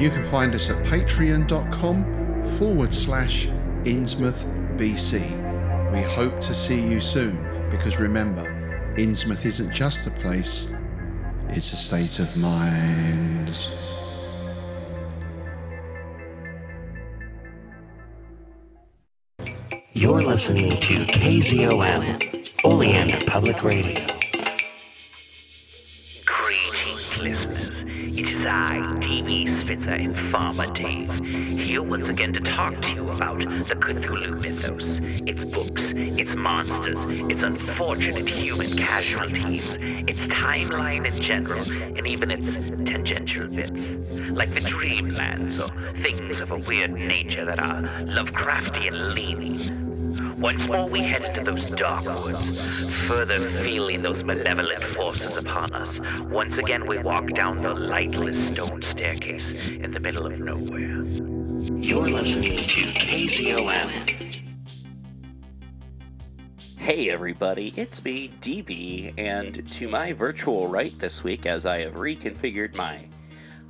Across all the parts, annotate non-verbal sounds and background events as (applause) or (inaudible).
You can find us at patreon.com forward slash Innsmouth BC. We hope to see you soon because remember, Innsmouth isn't just a place, it's a state of mind. You're listening to KZOM, Oleander Public Radio. Farmer Dave, here once again to talk to you about the Cthulhu mythos, its books, its monsters, its unfortunate human casualties, its timeline in general, and even its tangential bits, like the dreamlands or things of a weird nature that are Lovecraftian leaning. Once more we head into those dark woods, further feeling those malevolent forces upon us. Once again we walk down the lightless stone staircase in the middle of nowhere. You're listening to KZOM. Hey everybody, it's me, DB, and to my virtual right this week, as I have reconfigured my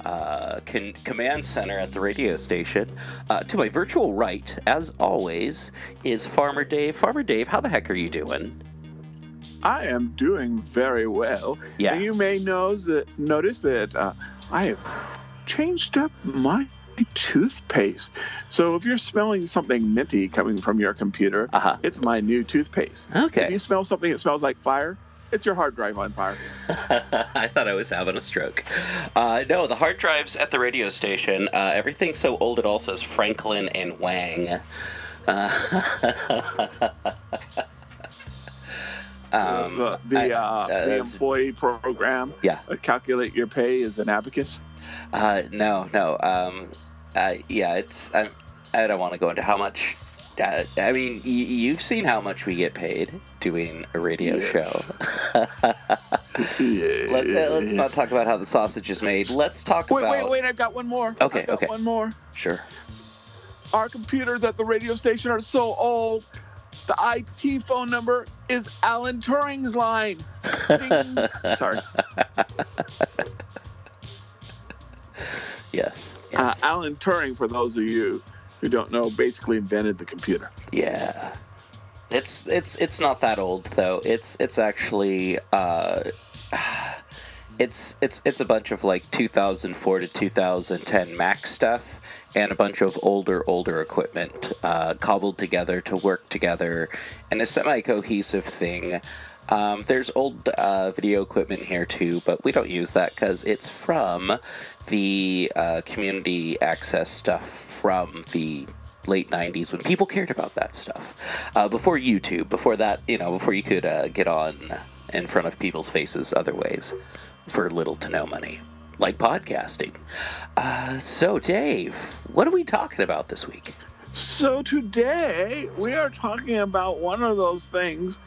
uh, con- command center at the radio station, uh, to my virtual right, as always, is Farmer Dave. Farmer Dave, how the heck are you doing? I am doing very well. Yeah. And you may knows that, notice that uh, I have changed up my toothpaste. So if you're smelling something minty coming from your computer, Uh huh. it's my new toothpaste. Okay. If you smell something that smells like fire, it's your hard drive on fire. (laughs) I thought I was having a stroke. Uh, no, the hard drives at the radio station, uh, everything's so old it all says Franklin and Wang. Uh, (laughs) um, the the, I- uh, uh, the employee program, Yeah. uh, calculate your pay is an abacus. Uh, no, no. Um, uh, yeah, it's. I, I don't want to go into how much. Uh, I mean, y- you've seen how much we get paid doing a radio Yes. show. (laughs) Let, uh, let's not talk about how the sausage is made. Let's talk Wait, about. wait, wait! I've got one more. Okay, I've got okay. One more. Sure. Our computers at the radio station are so old. The IT phone number is Alan Turing's line. (laughs) Sorry. Yes. Uh, yes. Alan Turing, for those of you who don't know, basically invented the computer. Yeah. It's it's it's not that old though. It's it's actually uh (sighs) it's it's it's a bunch of like 2004 to 2010 Mac stuff and a bunch of older older equipment uh, cobbled together to work together in a semi-cohesive thing. Um, there's old uh, video equipment here too, but we don't use that because it's from the uh, community access stuff from the late 90s when people cared about that stuff. Uh, before YouTube, before that, you know, before you could uh, get on in front of people's faces other ways for little to no money, like podcasting. Uh, so, Dave, what are we talking about this week? So today we are talking about one of those things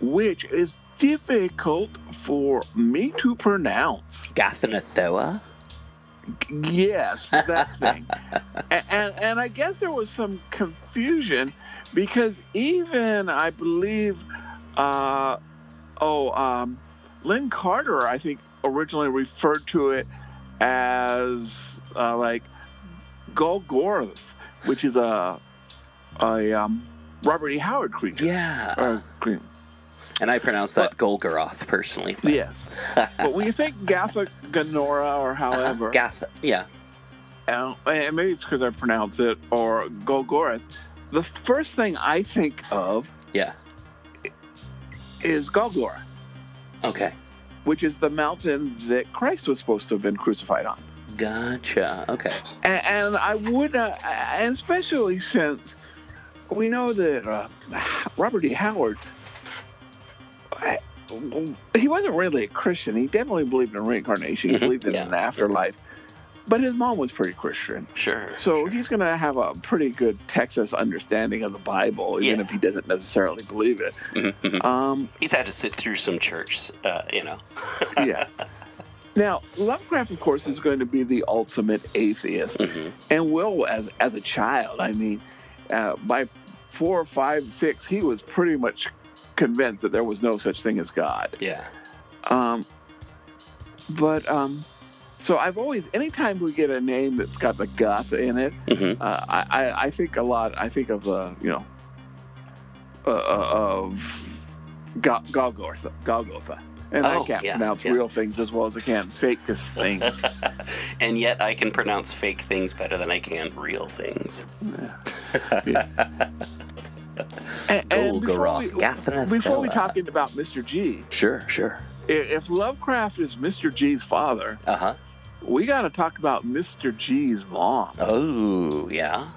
which is difficult for me to pronounce. Ghatanothoa? Yes, that thing. (laughs) and, and and I guess there was some confusion because even I believe uh oh um Lin Carter I think originally referred to it as uh, like Golgoroth, which is a a um Robert E. Howard creature. Yeah. Or creature. And I pronounce that Golgoroth personally. but- Yes. but when you think (laughs) Gatha Ganora or however, Gath, yeah. uh, and maybe it's because I pronounce it, or Golgoroth, the first thing I think of Yeah. is Golgotha, Okay. which is the mountain that Christ was supposed to have been crucified on. Gotcha. Okay. And, and I would, uh, and especially since we know that uh, Robert E. Howard, I- he wasn't really a Christian. He definitely believed in reincarnation. He Mhm, believed in yeah. an afterlife. But his mom was pretty Christian. Sure. So sure. he's going to have a pretty good Texas understanding of the Bible, even Yeah. if he doesn't necessarily believe it. Mhm, mhm. Um, He's had to sit through some church, uh, you know. (laughs) yeah. Now, Lovecraft, of course, is going to be the ultimate atheist. hmm and Will as as a child. I mean, uh, by four, five, six, he was pretty much convinced that there was no such thing as God. Yeah. Um, but um, so I've always, anytime we get a name that's got the goth in it, hmm uh, I, I I think a lot. I think of uh, you know, uh, uh, of Go- Golgotha, Golgotha. And Oh, I can't yeah, pronounce yeah. real things as well as I can fake things. (laughs) and yet I can pronounce fake things better than I can real things. (laughs) and, and before Golgoroth, we, Gathaneth before we Fella. talking about Mr. G, Sure, sure. if Lovecraft is Mr. G's father, Uh huh. we got to talk about Mr. G's mom, Oh, yeah.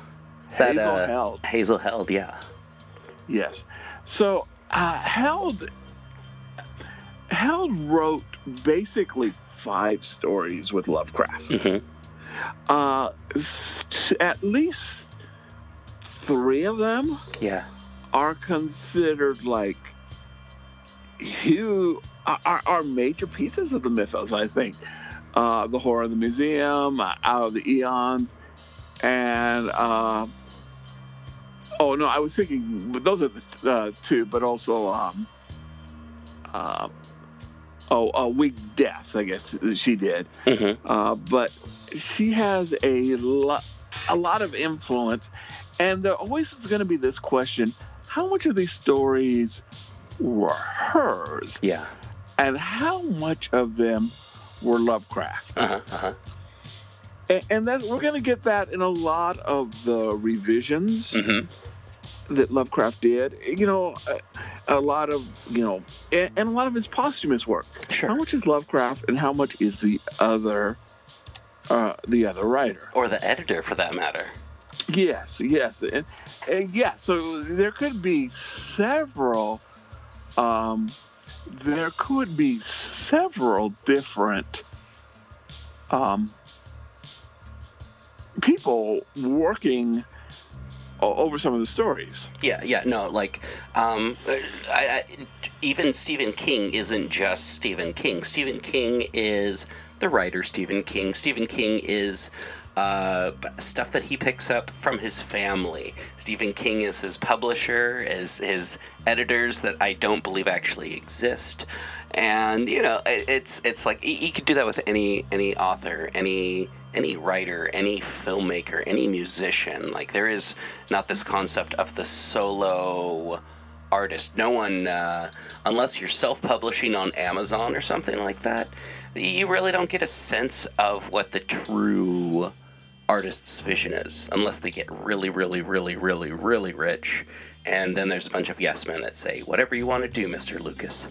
Is that, Hazel uh, Heald. Hazel Heald, yeah. Yes. So uh, Heald Heald wrote basically five stories with Lovecraft. hmm Uh, s- at least three of them Yeah. are considered like huge are, are major pieces of the mythos i think. Uh, the horror of the museum uh, out of the eons and uh, oh no i was thinking but those are the uh, two but also um, uh, oh uh, Winged Death i guess she did. Hmm uh, but she has a lot, a lot of influence, and there always is going to be this question: How much of these stories were hers, Yeah. and how much of them were Lovecraft? Uh huh. Uh-huh. And, and that we're going to get that in a lot of the revisions hmm that Lovecraft did. You know, a, a lot of you know, and, and a lot of his posthumous work. Sure. How much is Lovecraft, and how much is the other, uh, the other writer? Or the editor, for that matter. Yes, yes, and, and yeah. So there could be several. Um, there could be several different um, people working over some of the stories. Yeah, yeah, no, like, um, I, I, even Stephen King isn't just Stephen King. Stephen King is the writer Stephen King. Stephen King is uh, stuff that he picks up from his family. Stephen King is his publisher, is his editors that I don't believe actually exist. And you know, it, it's it's like you, could do that with any any author, any any writer, any filmmaker, any musician. Like there is not this concept of the solo artist. No one, uh, unless you're self-publishing on Amazon or something like that, you really don't get a sense of what the true artist's vision is, unless they get really, really, really, really, really rich. And then there's a bunch of yes men that say, "Whatever you want to do, Mr. Lucas."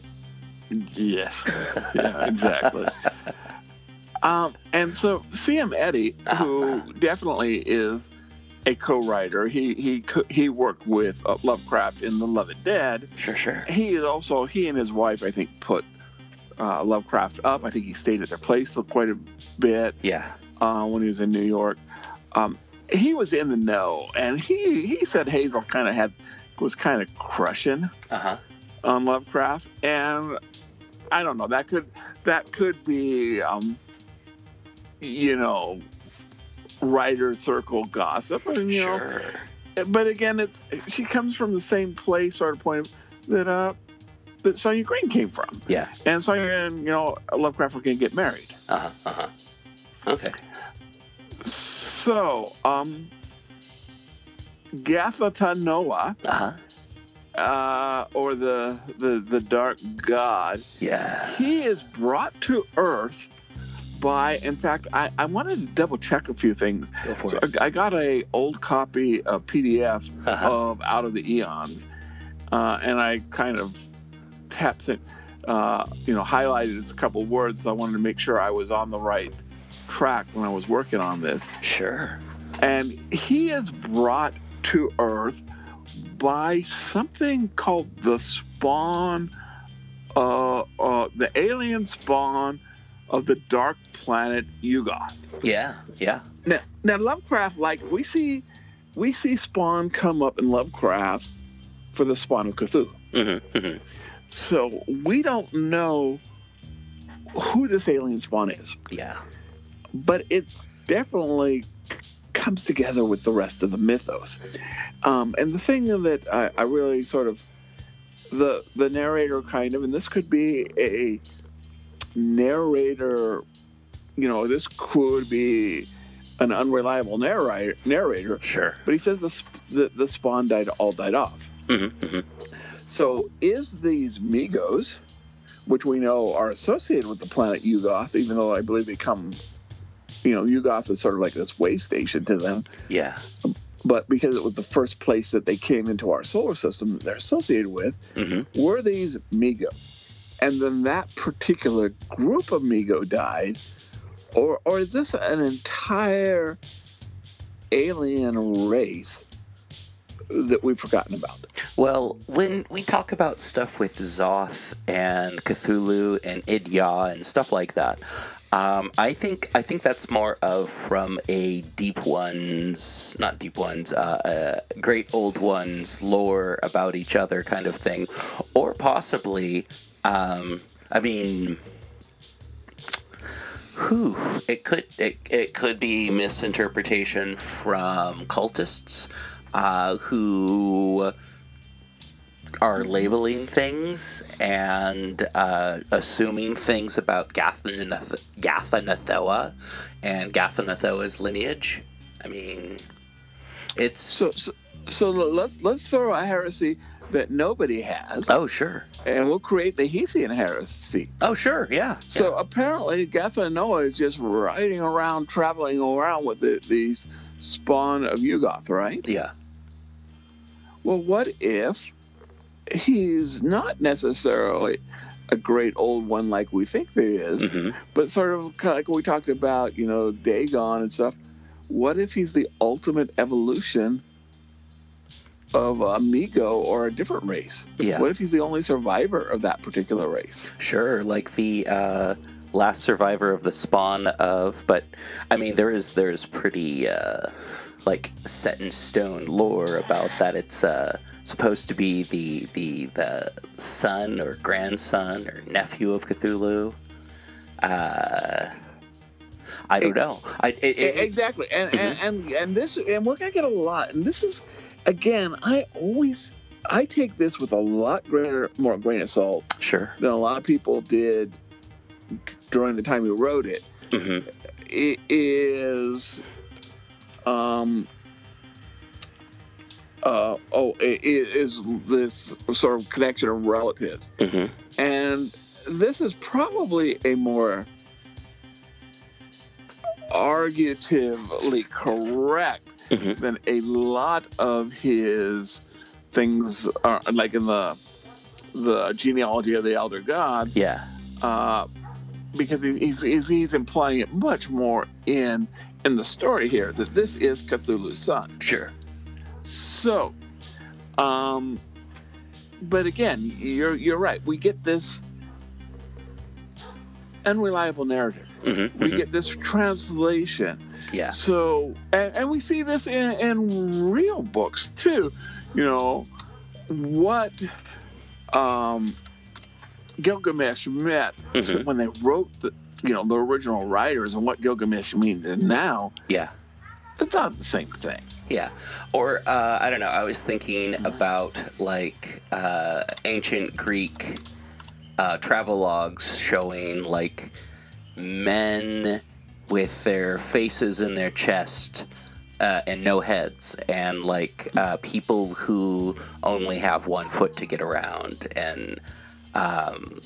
Yes, (laughs) yeah, exactly. um, and so C.M. Eddy, who definitely is a co-writer, he he he worked with uh, Lovecraft in The Loving Dead. Sure, sure. He is also he and his wife, I think, put uh, Lovecraft up. I think he stayed at their place for quite a bit Yeah. uh, when he was in New York. Um, he was in the know, and he he said Hazel kind of had was kind of crushing Uh huh. on Lovecraft, and I don't know that could that could be um, you know writer circle gossip, and you Sure. know, but again, it's she comes from the same place, sort of point that uh that Sonia Greene came from, Yeah. and Sonia and you know Lovecraft were gonna get married. Uh huh. Uh huh. Okay. So um, Gathotanoa, Uh huh. uh, or the the the dark god. Yeah. he is brought to Earth by. In fact, I, I wanted to double check a few things. Go for So it. I, I got a old copy of PDF Uh-huh. of Out of the Eons, uh, and I kind of tapped it, uh, you know, highlighted a couple words. So I wanted to make sure I was on the right track when I was working on this. Sure. And he is brought to Earth by something called the spawn, uh, uh, the alien spawn of the dark planet Yuggoth. Yeah. Yeah. Now, now Lovecraft, like we see, we see Spawn come up in Lovecraft for the spawn of Cthulhu. Mm-hmm. hmm So we don't know who this alien spawn is, Yeah. But it definitely comes together with the rest of the mythos. Um, and the thing that I, I really sort of the the narrator kind of, and this could be a narrator, you know, this could be an unreliable narrator, narrator Sure. but he says the, the the spawn died all died off. Mm-hmm. hmm So is these Mi-Gos, which we know are associated with the planet Yuggoth, even though I believe they come, you know, Yuggoth is sort of like this way station to them, Yeah. but because it was the first place that they came into our solar system that they're associated with, hmm were these Mi-Go. And then that particular group of Mi-Go died, or or is this an entire alien race that we've forgotten about? Well, when we talk about stuff with Zoth and Cthulhu and Idya and stuff like that, um, I think I think that's more of from a deep ones, not deep ones, uh, uh, great old ones lore about each other kind of thing, or possibly, um, I mean, who it could it, it could be misinterpretation from cultists uh, who are labeling things and uh, assuming things about Gathanath- Ghatanothoa and Ghatanothoa's lineage. I mean, it's So so, so let's let's throw a heresy that nobody has, oh sure, and we'll create the Hethian heresy. oh sure, yeah. So apparently, Getha Noah is just riding around, traveling around with the, these spawn of Yuggoth, right? yeah, Well, what if he's not necessarily a great old one like we think he is, hmm but sort of of like we talked about, you know, Dagon and stuff. What if he's the ultimate evolution of Amigo or a different race? yeah. What if he's the only survivor of that particular race? Sure, like the uh, last survivor of the spawn of, but I mean, there is there is pretty uh, like set in stone lore about that. It's uh, supposed to be the the the son or grandson or nephew of Cthulhu. Uh, I don't know. I it, it, exactly and, and and and this and we're gonna get a lot and this is again i always i take this with a lot greater more grain of salt sure. than a lot of people did during the time we wrote it hmm it is um uh oh it it is this sort of connection of relatives. Hmm and this is probably a more arguably correct hmm than a lot of his things are like in the the genealogy of the elder gods. Yeah. uh, because he's, he's he's implying it much more in in the story here that this is Cthulhu's son. Sure. So um but again you're you're right. We get this unreliable narrative. Hmm we get this translation. Yeah. so and, and we see this in, in real books too. You know what um gilgamesh meant Mhm. when they wrote the you know the original writers and what gilgamesh means and now. Yeah. it's not the same thing Yeah. Or, uh, I don't know, I was thinking about like uh, ancient Greek uh, travelogues showing like men with their faces in their chest uh, and no heads, and like uh, people who only have one foot to get around, and um,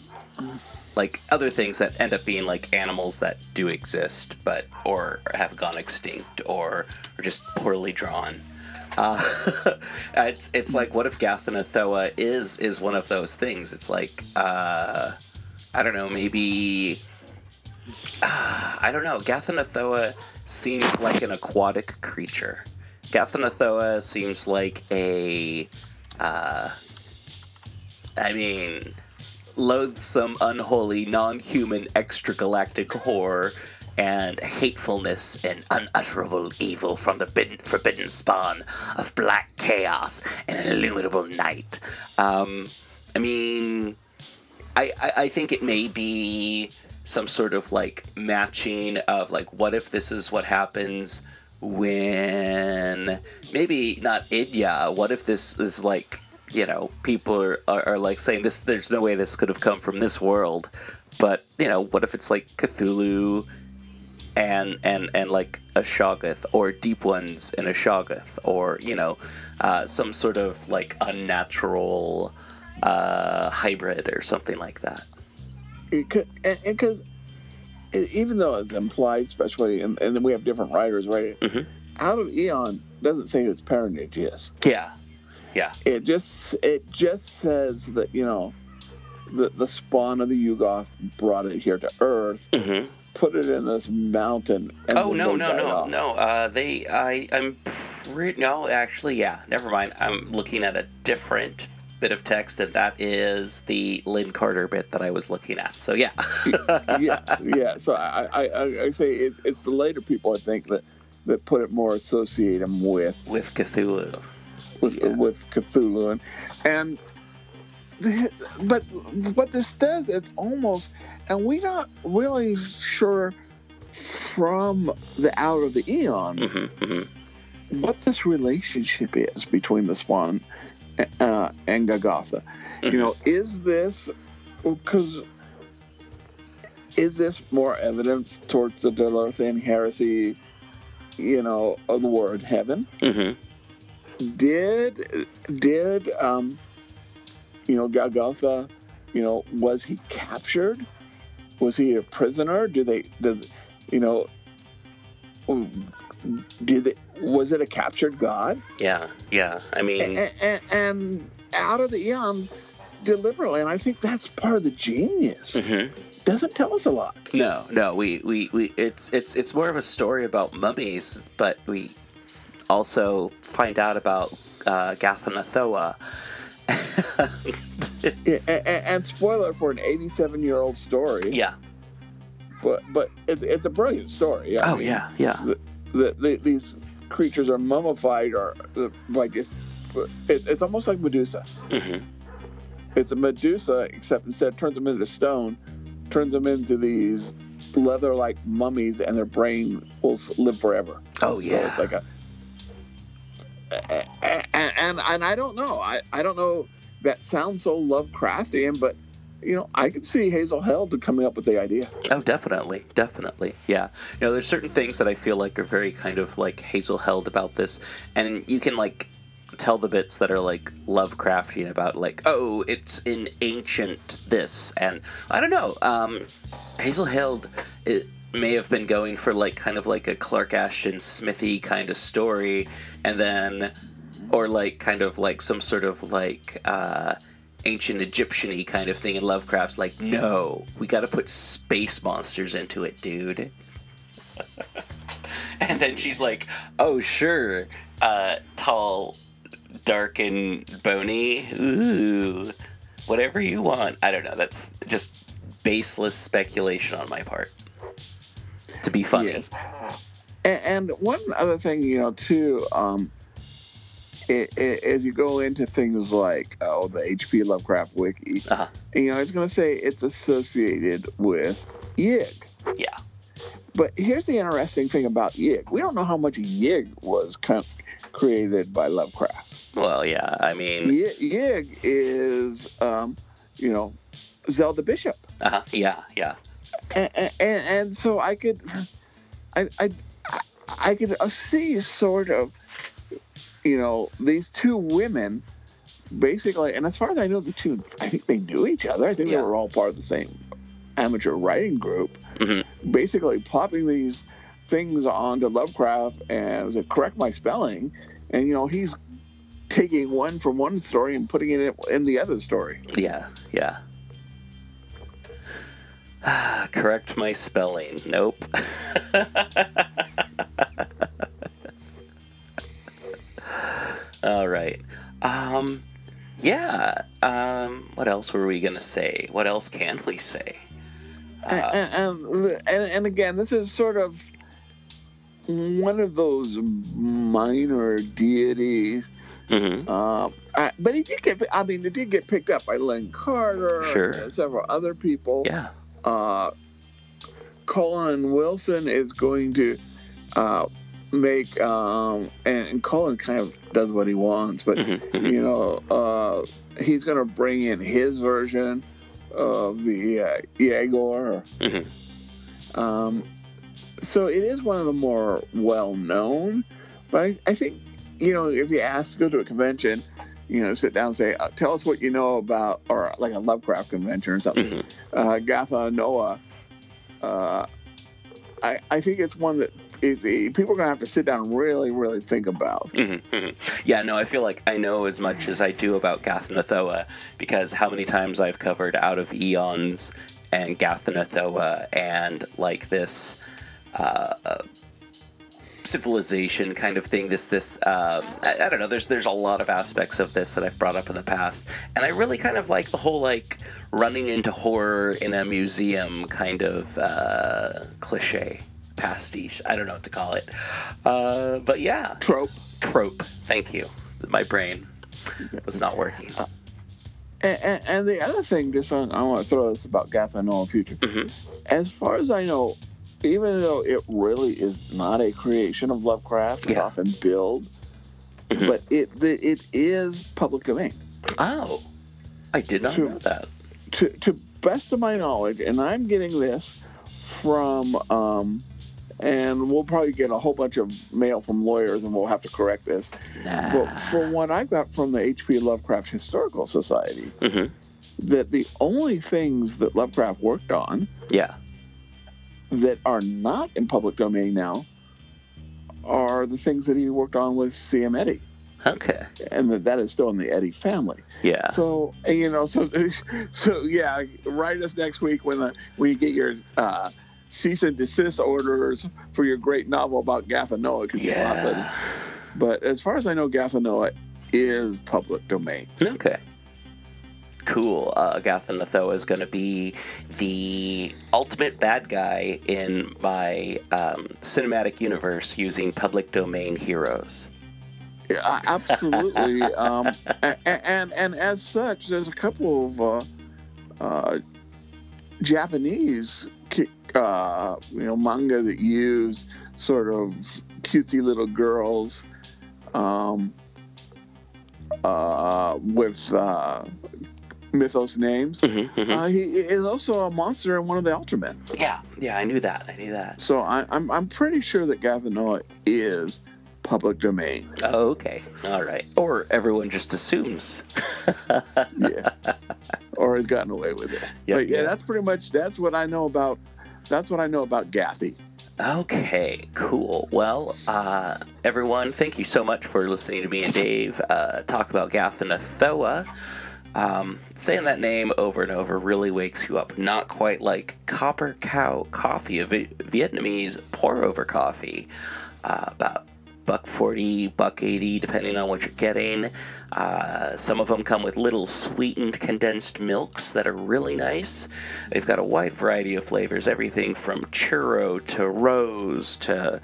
like other things that end up being like animals that do exist, but or have gone extinct, or are just poorly drawn. Uh, (laughs) it's it's like what if Ghatanothoa is is one of those things? It's like uh, I don't know, maybe uh, I don't know. Ghatanothoa seems like an aquatic creature. Ghatanothoa seems like a uh, I mean, loathsome, unholy, non-human, extragalactic horror and hatefulness and unutterable evil from the bidden, forbidden spawn of black chaos and an illimitable night. Um, I mean, I, I, I think it may be some sort of like matching of like, what if this is what happens when maybe not Idya? What if this is like, you know, people are, are, are like saying this, there's no way this could have come from this world. But, you know, what if it's like Cthulhu and and and like a Shoggoth or Deep Ones and a Shoggoth or you know uh, some sort of like unnatural uh, hybrid or something like that. It could, because even though it's implied, especially, and, and then we have different writers, right? Mhm. Out of Eon doesn't say whose parentage is. Yeah, yeah, It just it just says that you know the the spawn of the Yuggoth brought it here to Earth, hmm put it in this mountain. And Oh no no no off. no! Uh, they I I'm pretty no actually yeah never mind. I'm looking at a different bit of text and that is the Lin Carter bit that I was looking at. So yeah. yeah, yeah. So I, I, I- I say it, it's the later people I think that that put it more associate them with With Cthulhu. With Yeah. with Cthulhu and and the, but what this does it's almost and we're not really sure from the out of the eons hmm hmm what this relationship is between the Swan uh, and Gagatha. Mhm. You know, is this because is this more evidence towards the Derlethian heresy? You know, of the word heaven. Did did um, you know Gagatha? You know, was he captured? Was he a prisoner? Do they? Does you know? Did they, was it a captured god? Yeah, yeah. I mean, and, and, and out of the eons deliberately and i think that's part of the genius mhm. doesn't tell us a lot no, no. We, we, we. It's, it's, it's more of a story about mummies, but we also find out about uh, Ghatanothoa. It's- (laughs) and, and spoiler for an 87 year old story yeah. but but it, it's a brilliant story I Oh mean, yeah, yeah. the, the, these creatures are mummified or like just it, it's almost like medusa hmm it's a medusa except instead turns them into stone turns them into these leather like mummies and their brain will live forever Oh So yeah. it's like a, and, and I don't know. I I don't know. That sounds so Lovecraftian, but you know, I could see Hazel Heald coming up with the idea. Oh, definitely, definitely, yeah. You know, there's certain things that I feel like are very kind of like Hazel Heald about this, and you can like tell the bits that are like Lovecraftian about like, oh, it's an ancient this, and I don't know. Um, Hazel Heald it may have been going for like kind of like a Clark Ashton Smithy kind of story, and then or like kind of like some sort of like uh ancient Egyptian-y kind of thing in Lovecraft's like, no, we gotta put space monsters into it, dude. (laughs) and then she's like, oh sure, uh tall, dark and bony. Ooh. Whatever you want. I don't know, that's just baseless speculation on my part. To be funny. Yes. And, and one other thing, you know, too, um, i i as you go into things like oh the HP Lovecraft wiki, Uh-huh. you know, it's going to say it's associated with Yig. Yeah. But here's the interesting thing about Yig. We don't know how much Yig was con- created by Lovecraft. Well, yeah, I mean, Yig, Yig is, um, you know, Zelda Bishop. uh-huh, yeah, yeah. and, and, and so I could, I, I, I could uh, see sort of, you know, these two women basically, and as far as I know, the two, I think they knew each other. I think Yeah. they were all part of the same amateur writing group. Mhm. Basically, plopping these things onto Lovecraft and to correct my spelling, and you know he's taking one from one story and putting it in the other story. Yeah, yeah. Ah, (sighs) correct my spelling. Nope. (laughs) All right. Um, yeah. Um, what else were we gonna say? What else can we say? and, and, and and again, this is sort of one of those minor deities. hmm Uh, I, but he did get. I mean, it did get picked up by Lin Carter Sure. and several other people. Yeah. Uh, Colin Wilson is going to uh, make, um, and, and Colin kind of does what he wants, but hmm hmm you know, uh, he's going to bring in his version of the uh, Yagor. hmm Um, so it is one of the more well known, but I, I think, you know, if you ask, go to a convention, you know, sit down and say, uh, tell us what you know about, or like a Lovecraft convention or something, uh, Gatha Noah. Uh, I, I think it's one that it, it- people are to have to sit down and really, really think about. hmm hmm Yeah, no, I feel like I know as much as I do about Ghatanothoa because how many times I've covered Out of Eons and Ghatanothoa and like this uh, civilization kind of thing. This, this, um, I, I don't know. There's, there's a lot of aspects of this that I've brought up in the past, and I really kind of like the whole like running into horror in a museum kind of uh, cliche pastiche. I don't know what to call it, uh, but yeah Trope. trope. Thank you. My brain was not working. And, and, and the other thing, just on, I want to throw this about Gatha Noah Future. Mhm. As far as I know, even though it really is not a creation of Lovecraft, it's Yeah. often billed, Mhm. but it the, it is public domain. Oh, I did not Sure. know that. To to best of my knowledge, and I'm getting this from, um, and we'll probably get a whole bunch of mail from lawyers, and we'll have to correct this. Nah. But from what I got from the H.P. Lovecraft Historical Society, hmm that the only things that Lovecraft worked on Yeah. that are not in public domain now are the things that he worked on with C.M. Eddy, Okay. and that that is still in the Eddy family. Yeah. So and, you know, so (laughs) so yeah, write us next week when the when you get your uh, cease and desist orders for your great novel about Gatha Noah. 'cause you love it. Yeah. But as far as I know, Gatha is public domain. Okay. Cool. Uh, Ghatanothoa is going to be the ultimate bad guy in my um, cinematic universe using public domain heroes. Yeah, absolutely. (laughs) um, and, and and as such, there's a couple of uh, uh, Japanese uh, you know manga that use sort of cutesy little girls um, uh, with uh, mythos names. Mhm, mhm. Uh, he is also a monster in one of the Ultramen. yeah. Yeah. I knew that. I knew that. So I, I'm I'm pretty sure that Gathanoa is public domain. Oh, okay. All right. Or everyone just assumes. (laughs) yeah, or has gotten away with it. But yeah, yeah. that's pretty much that's what I know about. That's what I know about Gathy. Okay, cool. Well, uh, everyone, thank you so much for listening to me and Dave uh, talk about Ghatanothoa. Um, saying that name over and over really wakes you up. Not quite like Copper Cow Coffee, a Vi- Vietnamese pour over coffee. Uh, about buck 40, buck 80, depending on what you're getting. Uh, some of them come with little sweetened condensed milks that are really nice. They've got a wide variety of flavors, everything from churro to rose to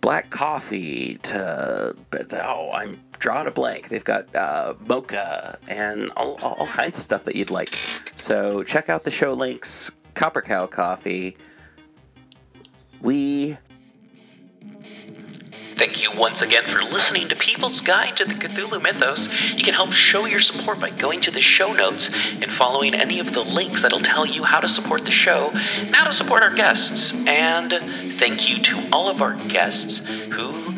black coffee to oh, I'm drawing a blank. They've got uh, mocha and all, all all kinds of stuff that you'd like. So check out the show links. Copper Cow Coffee. We Thank you once again for listening to People's Guide to the Cthulhu Mythos. You can help show your support by going to the show notes and following any of the links that'll tell you how to support the show how to support our guests. And thank you to all of our guests who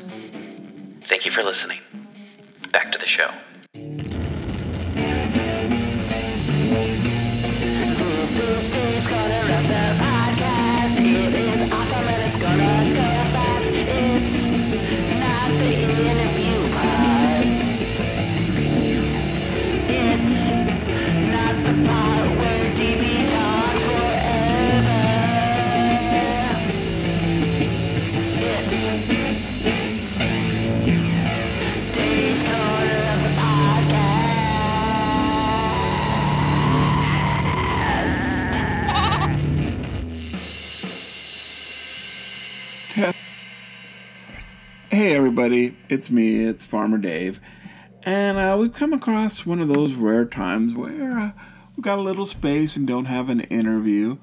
Thank you for listening. Back to the show. This is the Podcast. It is awesome and it's gonna go everybody, it's me, it's Farmer Dave, and uh, we've come across one of those rare times where uh, we've got a little space and don't have an interview.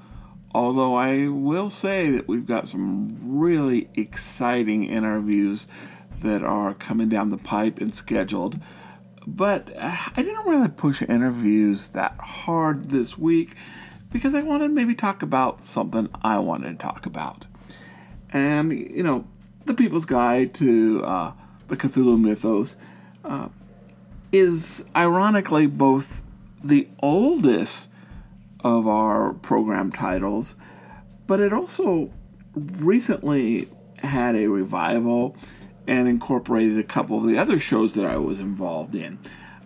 Although I will say that we've got some really exciting interviews that are coming down the pipe and scheduled. But uh, I didn't really push interviews that hard this week because I wanted to maybe talk about something I wanted to talk about. And, you know, the People's Guide to uh, the Cthulhu Mythos uh, is ironically both the oldest of our program titles, but it also recently had a revival and incorporated a couple of the other shows that I was involved in.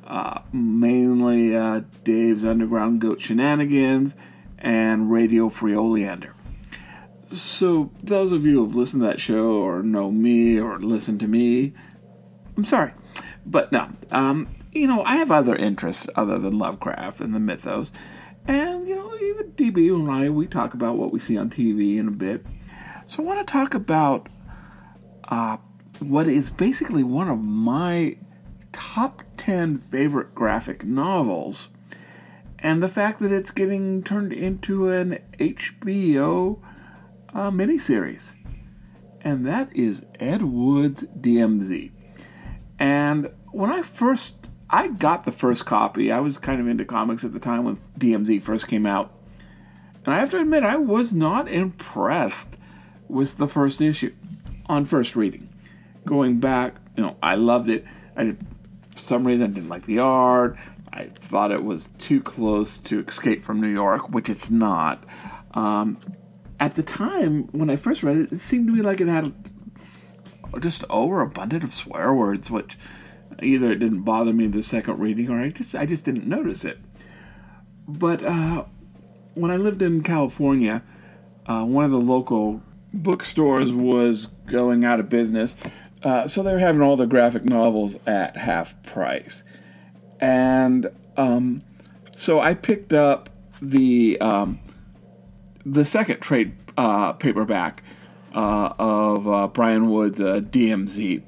Uh, mainly uh, Dave's Underground Goat Shenanigans and Radio Free Oleander. So, those of you who have listened to that show or know me or listen to me, I'm sorry. But no, um, you know, I have other interests other than Lovecraft and the mythos. And, you know, even DB and I, we talk about what we see on TV in a bit. So, I want to talk about uh, what is basically one of my top 10 favorite graphic novels. And the fact that it's getting turned into an HBO uh, miniseries. And that is Ed Wood's DMZ. And when I first, I got the first copy. I was kind of into comics at the time when DMZ first came out. And I have to admit, I was not impressed with the first issue on first reading. Going back, you know, I loved it. I did, for some reason, I didn't like the art. I thought it was too close to Escape from New York, which it's not. Um, at the time when I first read it, it seemed to me like it had just overabundant of swear words, which either it didn't bother me the second reading, or I just I just didn't notice it. But uh, when I lived in California, uh, one of the local bookstores was going out of business, uh, so they were having all the graphic novels at half price, and um, so I picked up the um, the second trade uh, paperback uh, of uh, Brian Wood's uh, DMZ,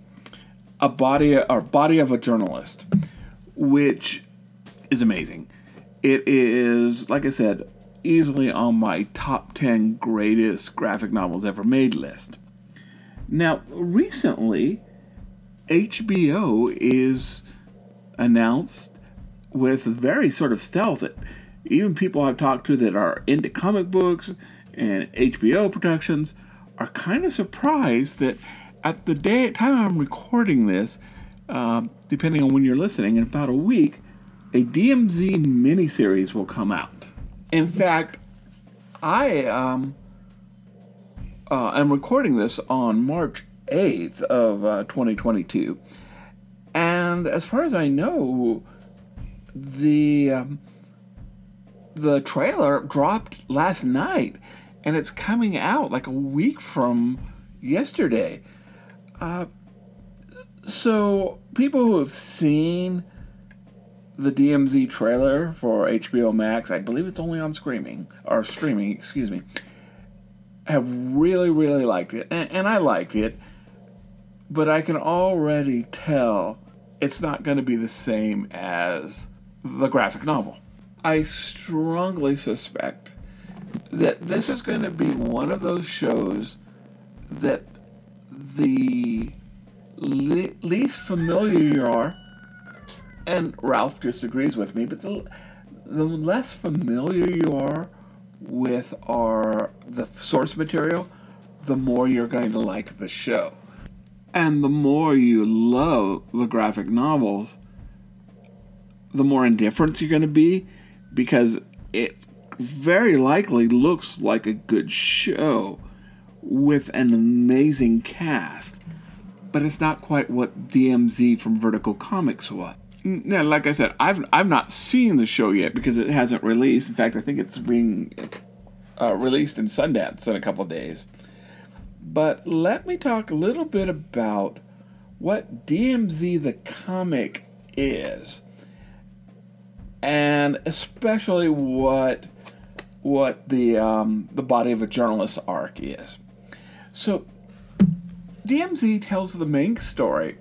a body or body of a journalist, which is amazing. It is, like I said, easily on my top ten greatest graphic novels ever made list. Now, recently, HBO is announced with very sort of stealth even people I've talked to that are into comic books and HBO productions are kind of surprised that at the day time I'm recording this, uh, depending on when you're listening, in about a week, a DMZ miniseries will come out. In fact, I um, uh, am recording this on March 8th of uh, 2022, and as far as I know, the um, the trailer dropped last night and it's coming out like a week from yesterday. Uh, so, people who have seen the DMZ trailer for HBO Max, I believe it's only on streaming, or streaming, excuse me, have really, really liked it. And, and I liked it. but I can already tell it's not going to be the same as the graphic novel. I strongly suspect that this is going to be one of those shows that the le- least familiar you are, and Ralph disagrees with me, but the, the less familiar you are with our the source material, the more you're going to like the show. And the more you love the graphic novels, the more indifferent you're going to be because it very likely looks like a good show with an amazing cast. But it's not quite what DMZ from Vertigo Comics was. Now, like I said, I've I've not seen the show yet because it hasn't released. In fact, I think it's being uh, released in Sundance in a couple days. But let me talk a little bit about what DMZ the comic is, and especially what what the um, the body of a journalist arc is. So, DMZ tells the main story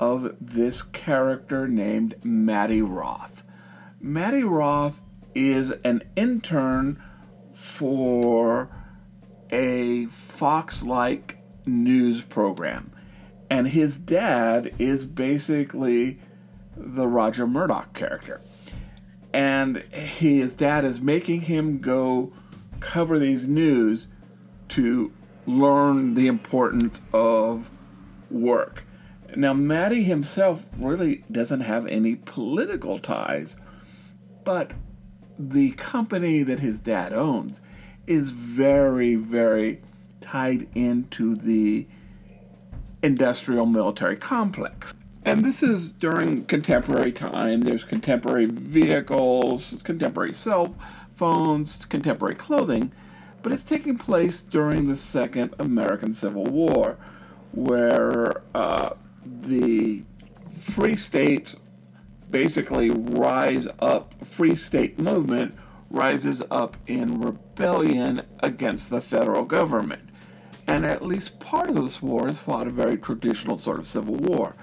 of this character named Matty Roth. Matty Roth is an intern for a Fox like news program. And his dad is basically the Roger Murdoch character. And his dad is making him go cover these news to learn the importance of work. Now, Matty himself really doesn't have any political ties, but the company that his dad owns is very, very tied into the industrial military complex. And this is during contemporary time. There's contemporary vehicles, contemporary cell phones, contemporary clothing, but it's taking place during the Second American Civil War, where uh, the free states basically rise up, free state movement rises up in rebellion against the federal government. And at least part of this war is fought a very traditional sort of civil war.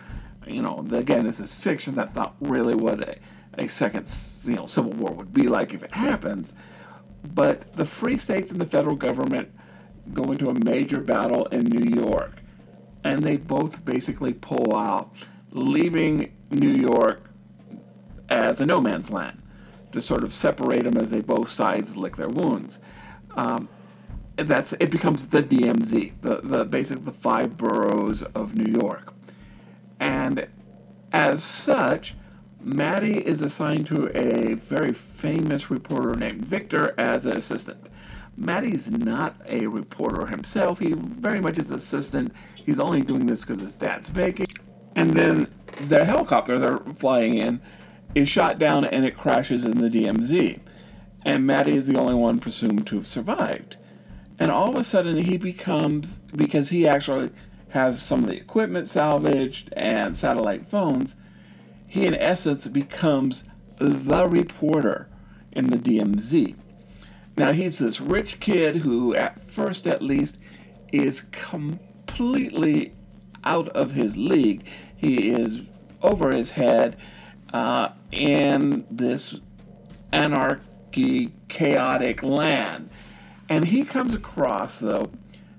You know, again, this is fiction. That's not really what a, a second, you know, civil war would be like if it happens. But the free states and the federal government go into a major battle in New York, and they both basically pull out, leaving New York as a no man's land to sort of separate them as they both sides lick their wounds. Um, that's it becomes the DMZ, the the basically the five boroughs of New York, and as such, Matty is assigned to a very famous reporter named Victor as an assistant. Matty's not a reporter himself. He very much is assistant. He's only doing this because his dad's making. And then the helicopter they're flying in is shot down and it crashes in the DMZ. And Matty is the only one presumed to have survived. And all of a sudden he becomes, because he actually has some of the equipment salvaged and satellite phones, he in essence becomes the reporter in the DMZ. Now he's this rich kid who, at first at least, is completely out of his league. He is over his head uh, in this anarchy, chaotic land. And he comes across, though,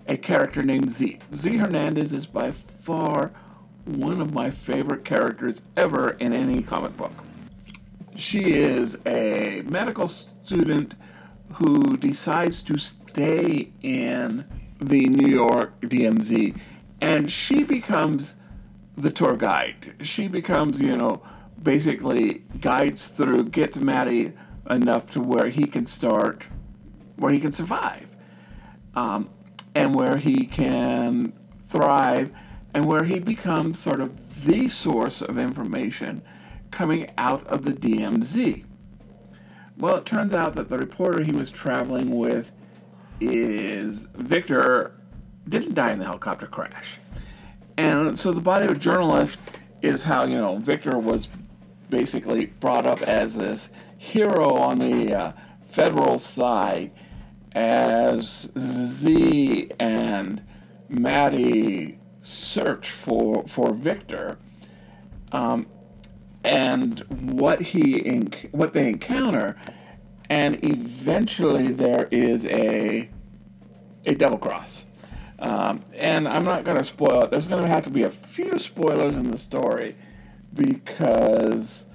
a character named Zee. Zee Hernandez is by far one of my favorite characters ever in any comic book. She is a medical student who decides to stay in the New York DMZ and she becomes the tour guide. She becomes, you know, basically guides through, gets Matty enough to where he can start, where he can survive, um, and where he can thrive, and where he becomes sort of the source of information coming out of the DMZ. Well, it turns out that the reporter he was traveling with is Victor didn't die in the helicopter crash. And so the body of journalist is how, you know, Victor was basically brought up as this hero on the uh, federal side as Zee and Matty search for for Victor, um, and what he enc- what they encounter, and eventually there is a a double cross. Um, and I'm not going to spoil it. There's going to have to be a few spoilers in the story because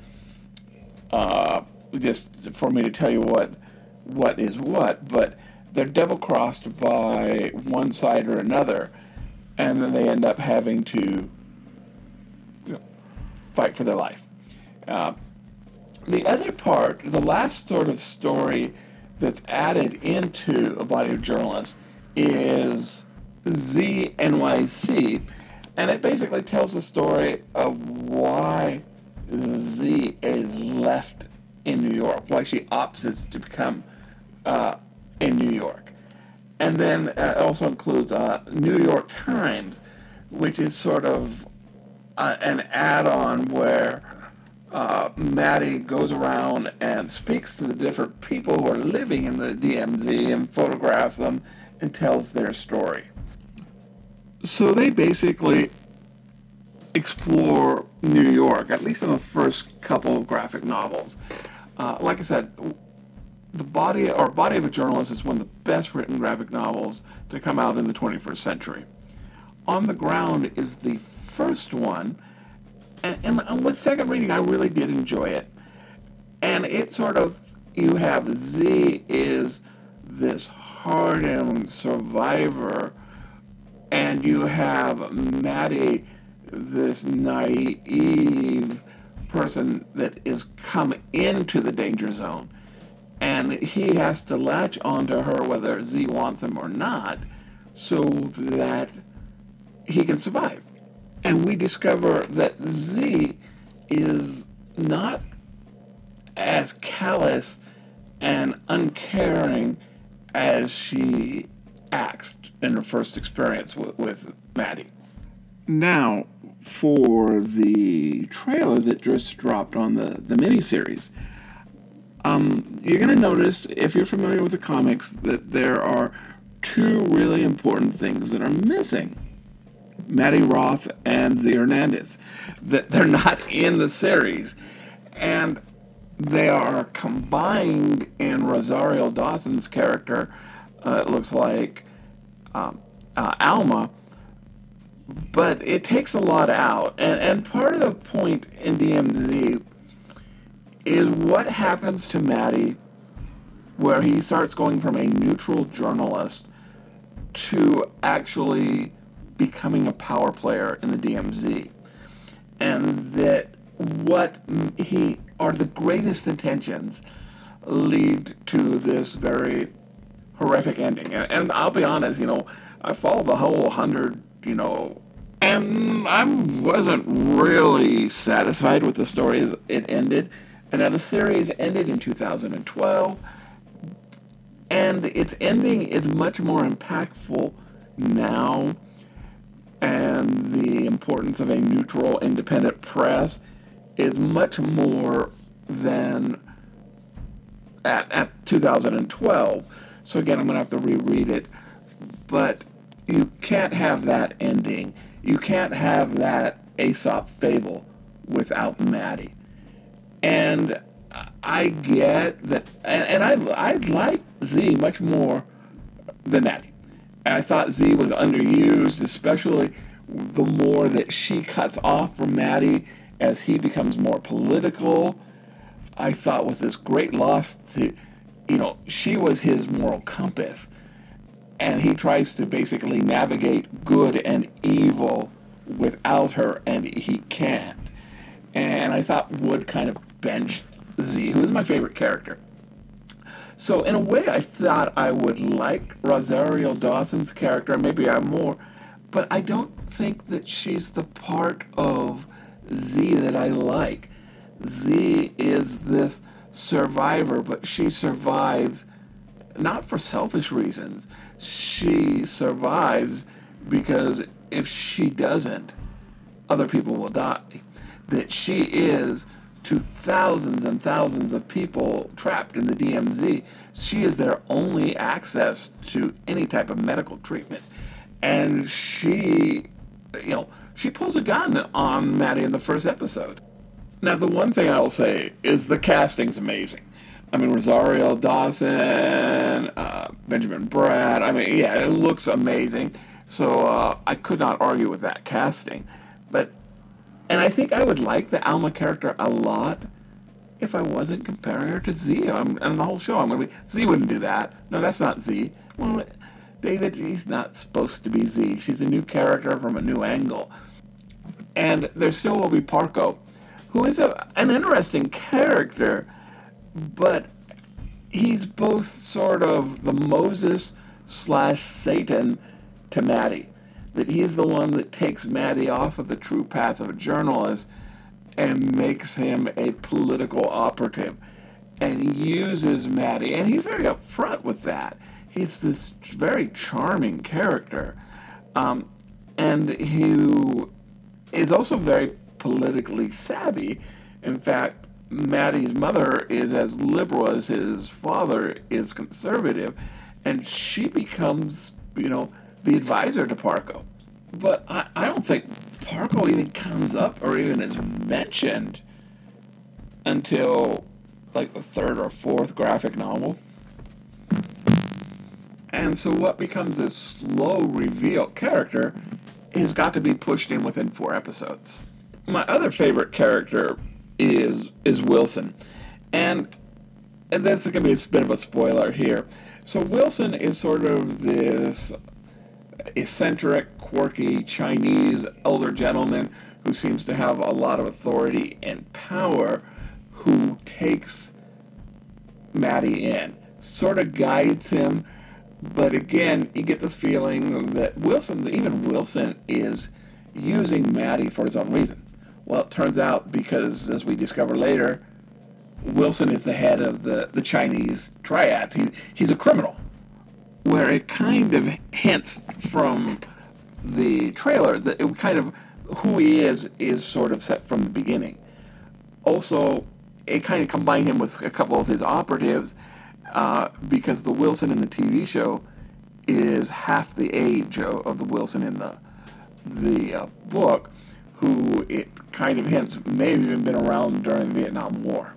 uh, just for me to tell you what what is what, but they're double crossed by one side or another, and then they end up having to fight for their life. Uh, the other part, the last sort of story that's added into a body of journalists is ZNYC, and it basically tells the story of why Zee is left in New York, why she opts to become uh, in New York. And then uh, also includes uh, New York Times, which is sort of uh, an add on where uh, Matty goes around and speaks to the different people who are living in the DMZ and photographs them and tells their story. So they basically explore New York, at least in the first couple of graphic novels. Uh, like I said, the body or body of a journalist is one of the best written graphic novels to come out in the 21st century. On the Ground is the first one, and, and with second reading, I really did enjoy it. And it sort of you have Zee is this hardened survivor, and you have Matty, this naive person that is come into the danger zone and he has to latch onto her whether Zee wants him or not so that he can survive. And we discover that Zee is not as callous and uncaring as she acts in her first experience with, with Matty. Now, for the trailer that just dropped on the, the miniseries, um, you're going to notice, if you're familiar with the comics, that there are two really important things that are missing. Matty Roth and Zee Hernandez. That they're not in the series. And they are combined in Rosario Dawson's character. Uh, it looks like um, uh, Alma. But it takes a lot out. And, and part of the point in DMZ is what happens to Matty where he starts going from a neutral journalist to actually becoming a power player in the DMZ. And that what he are the greatest intentions lead to this very horrific ending. And, and I'll be honest, you know, I followed the whole hundred, you know, and I wasn't really satisfied with the story it ended. And now the series ended in 2012, and its ending is much more impactful now. And the importance of a neutral, independent press is much more than at, at 2012. So again, I'm going to have to reread it. But you can't have that ending. You can't have that Aesop fable without Matty. And I get that, and, I, I like Zee much more than Matty. And I thought Zee was underused, especially the more that she cuts off from Matty as he becomes more political. I thought was this great loss to, you know, she was his moral compass. And he tries to basically navigate good and evil without her, and he can't. And I thought Wood kind of benched Zee, who is my favorite character. So in a way, I thought I would like Rosario Dawson's character, maybe I'm more, but I don't think that she's the part of Zee that I like. Zee is this survivor, but she survives not for selfish reasons. She survives because if she doesn't, other people will die. That she is to thousands and thousands of people trapped in the DMZ. She is their only access to any type of medical treatment. And she you know, she pulls a gun on Matty in the first episode. Now, the one thing I will say is the casting's amazing. I mean, Rosario Dawson, uh, Benjamin Bratt. I mean, yeah, it looks amazing. So uh, I could not argue with that casting. But, and I think I would like the Alma character a lot if I wasn't comparing her to Zee. I'm, and the whole show, I'm going to be, Zee wouldn't do that. No, that's not Zee. Well, David, she's not supposed to be Zee. She's a new character from a new angle. And there still will be Parco, who is a, an interesting character, but he's both sort of the Moses slash Satan to Matty. That he's the one that takes Matty off of the true path of a journalist and makes him a political operative and uses Matty. And he's very upfront with that. He's this very charming character. Um, and who is also very politically savvy. In fact, Matty's mother is as liberal as his father is conservative, and she becomes, you know, the advisor to Parco. But I, I don't think Parco even comes up or even is mentioned until like the third or fourth graphic novel. And so what becomes this slow reveal character has got to be pushed in within four episodes. My other favorite character is is Wilson. And and that's gonna be a bit of a spoiler here. So Wilson is sort of this eccentric, quirky Chinese elder gentleman who seems to have a lot of authority and power who takes Matty in, sort of guides him. But again, you get this feeling that Wilson, even Wilson, is using Matty for his own reason. Well, it turns out because, as we discover later, Wilson is the head of the, the Chinese triads. He, he's a criminal. Where it kind of hints from the trailers that it kind of who he is is sort of set from the beginning. Also, it kind of combined him with a couple of his operatives uh, because the Wilson in the TV show is half the age of, of the Wilson in the the uh, book, who it kind of hints may have even been around during the Vietnam War.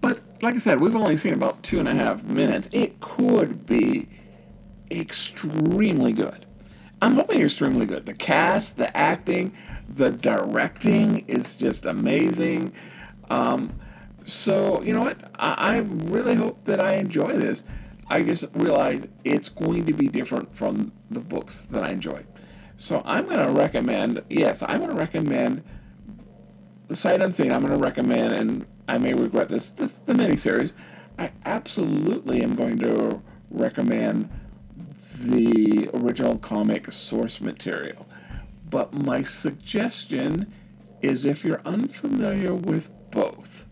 But like I said, we've only seen about two and a half minutes. It could be extremely good. I'm hoping extremely good. The cast, the acting, the directing is just amazing. Um, so, you know what? I, I really hope that I enjoy this. I just realize it's going to be different from the books that I enjoy. So I'm going to recommend, yes, I'm going to recommend the Sight Unseen. I'm going to recommend, and I may regret this, this the miniseries. I absolutely am going to recommend the original comic source material. But my suggestion is if you're unfamiliar with both,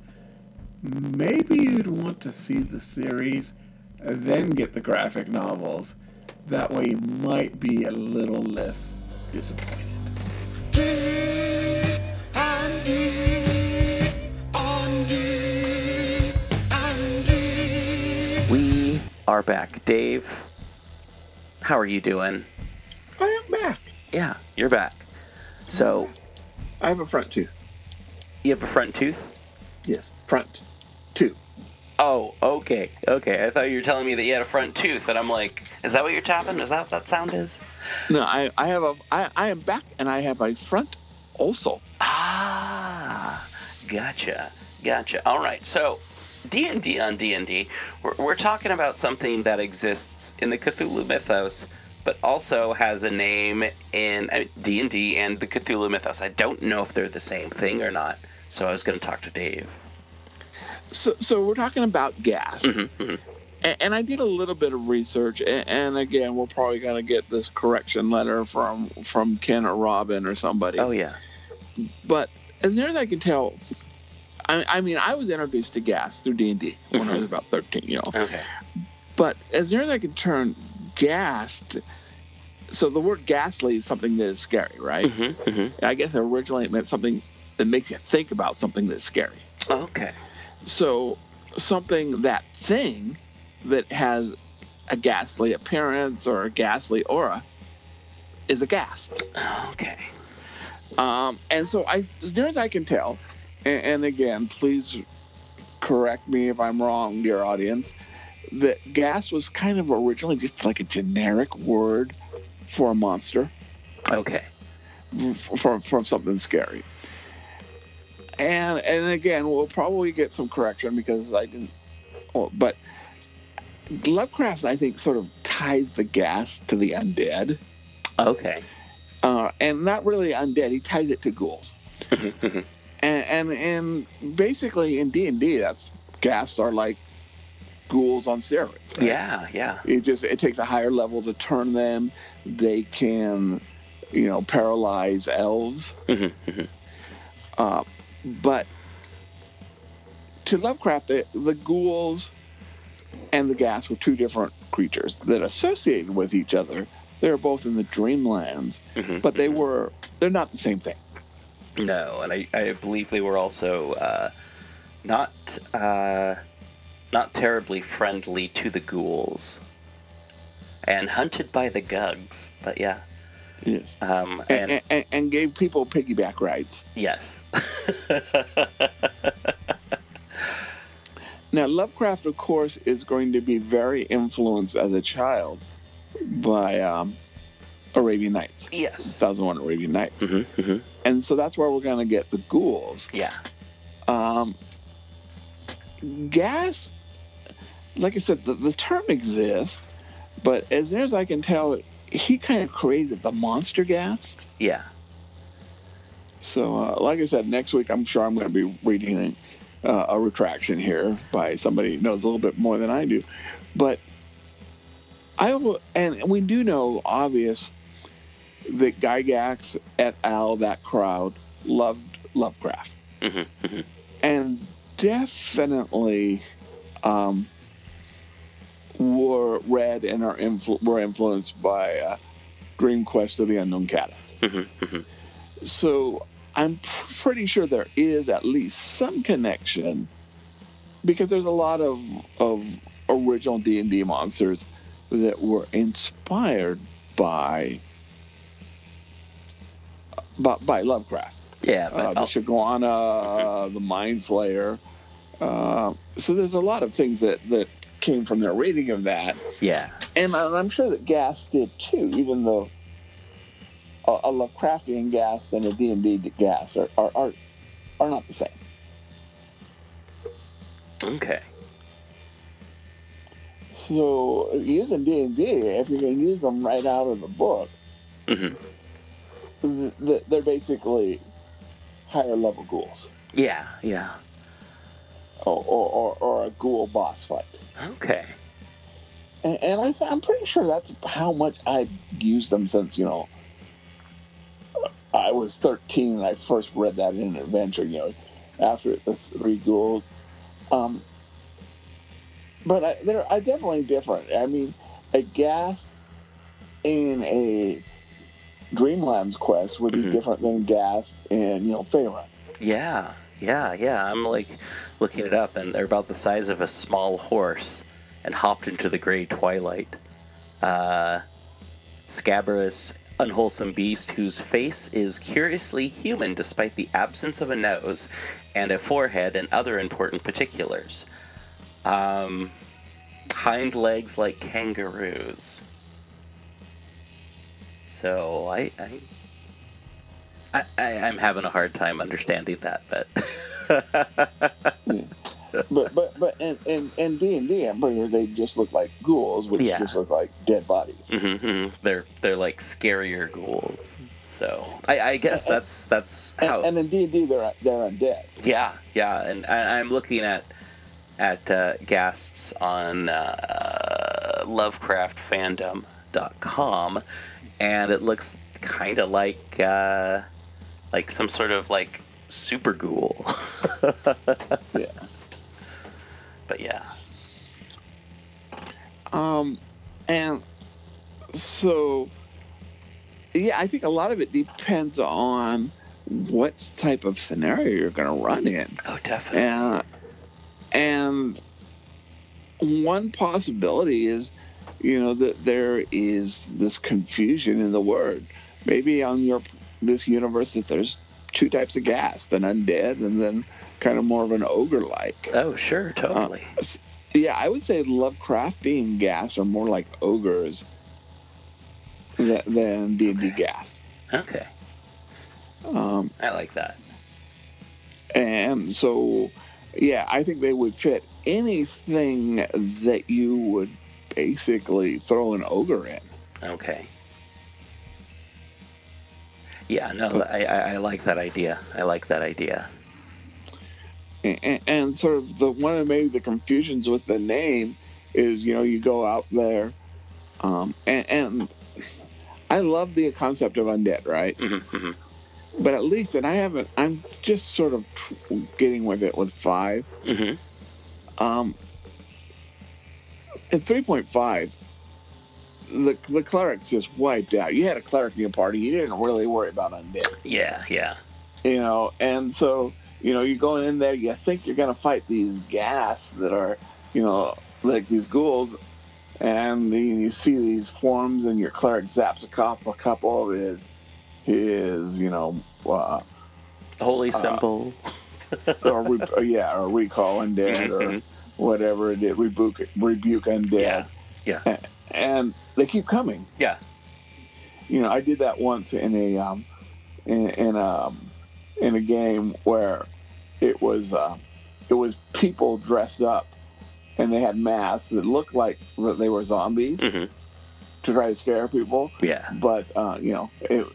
maybe you'd want to see the series, then get the graphic novels. That way, you might be a little less disappointed. We are back. Dave, how are you doing? I am back. Yeah, you're back. So, I have a front tooth. you have a front tooth? Yes, front two. Oh, okay, okay. I thought you were telling me that you had a front tooth, and I'm like, is that what you're tapping? Is that what that sound is? No, I, I have a I, I am back and I have a front also. Ah, gotcha, gotcha. All right, so D and D on D and D, we're we're talking about something that exists in the Cthulhu mythos, but also has a name in D and D and the Cthulhu mythos. I don't know if they're the same thing or not, so I was going to talk to Dave. So so we're talking about ghasts. Mm-hmm, And, and I did a little bit of research, and, and again, we're probably gonna get this correction letter from from Ken or Robin or somebody. Oh yeah. But as near as I can tell, I, I mean, I was introduced to ghasts through D and D when I was about thirteen. You know, Okay. but as near as I can turn, ghast. So the word ghastly is something that is scary, right? Mm-hmm, mm-hmm. I guess originally it meant something that makes you think about something that's scary. Okay. So something that thing that has a ghastly appearance or a ghastly aura is a ghast. Okay. Um, and so, I, as near as I can tell, and, and again, please correct me if I'm wrong, dear audience, that ghast was kind of originally just like a generic word for a monster, Okay. from from something scary. And and again, we'll probably get some correction because I didn't. But Lovecraft, I think, sort of ties the ghasts to the undead, Okay. uh, and not really undead. He ties it to ghouls. (laughs) and and and basically in D and D, that's ghasts are like ghouls on steroids. right? Yeah, yeah. It just it takes a higher level to turn them. They can, you know, paralyze elves. Mhm, mhm. Uh, but to Lovecraft, the, the ghouls and the ghasts were two different creatures that associated with each other. They were both in the dreamlands, Mhm, but they were they're not the same thing. No, and I, I believe they were also uh, not uh, not terribly friendly to the ghouls, and hunted by the Gugs. But yeah, Yes. um, And, and and, and gave people piggyback rides. yes, (laughs) Now, Lovecraft, of course, is going to be very influenced as a child by um, Arabian Nights, yes, Thousand One Arabian Nights, hmm hmm and so that's where we're going to get the ghouls. yeah, Um, ghast, like I said, the, the term exists, but as near as I can tell, he kind of created the monster ghast. yeah. So, uh, like I said, next week I'm sure I'm going to be reading uh, a retraction here by somebody who knows a little bit more than I do. But I will, and we do know, obvious, that Gygax et al. That crowd loved Lovecraft, hmm hmm and definitely um, were read and are influ- were influenced by uh, Dream Quest of the Unknown Kadath. hmm hmm So I'm pr- pretty sure there is at least some connection because there's a lot of of original D and D monsters that were inspired by by, by Lovecraft. Yeah, Uh, but the I'll- Shiguana, uh, the Mind Flayer. Uh, so there's a lot of things that that came from their reading of that yeah, and I'm sure that ghasts did too, even though a, a Lovecraftian ghasts and a D&D ghasts are, are, are, are not the same. okay, So using D&D, if you can use them right out of the book, hmm th- they're basically higher level ghouls yeah, yeah, or, or, or, a ghoul boss fight. okay, And, and I th- I'm pretty sure that's how much I've used them since, you know, I was 13 and I first read that in an adventure, you know, after the three ghouls. Um, but I, they're I definitely different. I mean, a ghast in a Dreamlands quest would be Mhm. different than ghast and you know, Faerun. yeah, yeah, yeah. I'm like looking it up, and they're about the size of a small horse, and hopped into the gray twilight. Uh, scabrous, unwholesome beast whose face is curiously human despite the absence of a nose and a forehead and other important particulars. Um, hind legs like kangaroos. So I, I, I, I'm having a hard time understanding that, but But but but in in in D and D, I'm pretty sure they just look like ghouls, which Yeah. just look like dead bodies. Mhm, mhm. they're they're like scarier ghouls. So I, I guess that's that's And, how. and in D and D, they're they're undead. Yeah, yeah, and I, I'm looking at at uh, Ghasts on uh, LovecraftFandom.com, and it looks kind of like uh, like some sort of like super ghoul. (laughs) Yeah. But yeah, Um, and so, yeah, I think a lot of it depends on what type of scenario you're going to run in. oh definitely. And, and one possibility is, you know, that there is this confusion in the word maybe on your this universe that there's two types of ghasts, then undead and then kind of more of an ogre like. Oh, sure, totally. Yeah, I would say Lovecraftian ghasts are more like ogres than, than D&D ghasts. okay, Um, I like that. and so, yeah, I think they would fit anything that you would basically throw an ogre in. Okay. Yeah, no, I, I, I like that idea. I like that idea. and, and sort of the one of maybe the confusions with the name is you know you go out there um, and, and I love the concept of undead right Mhm, mhm. but at least and I haven't I'm just sort of getting with it with five Mhm. um, in 3.5 the, the clerics just wiped out you had a cleric in your party you didn't really worry about undead Yeah, yeah. you know and so you know you're going in there you think you're going to fight these ghasts that are you know like these ghouls and then you see these forms and your cleric zaps a couple, a couple of his his you know uh, Holy symbol. or re- uh, yeah or recall undead or. (laughs) whatever it is rebuke rebuke undead Yeah. Yeah. and they keep coming Yeah. you know, I did that once in a um, in, in um in a game where it was uh, it was people dressed up and they had masks that looked like that they were zombies Mhm. to try to scare people. Yeah. But uh, you know, it,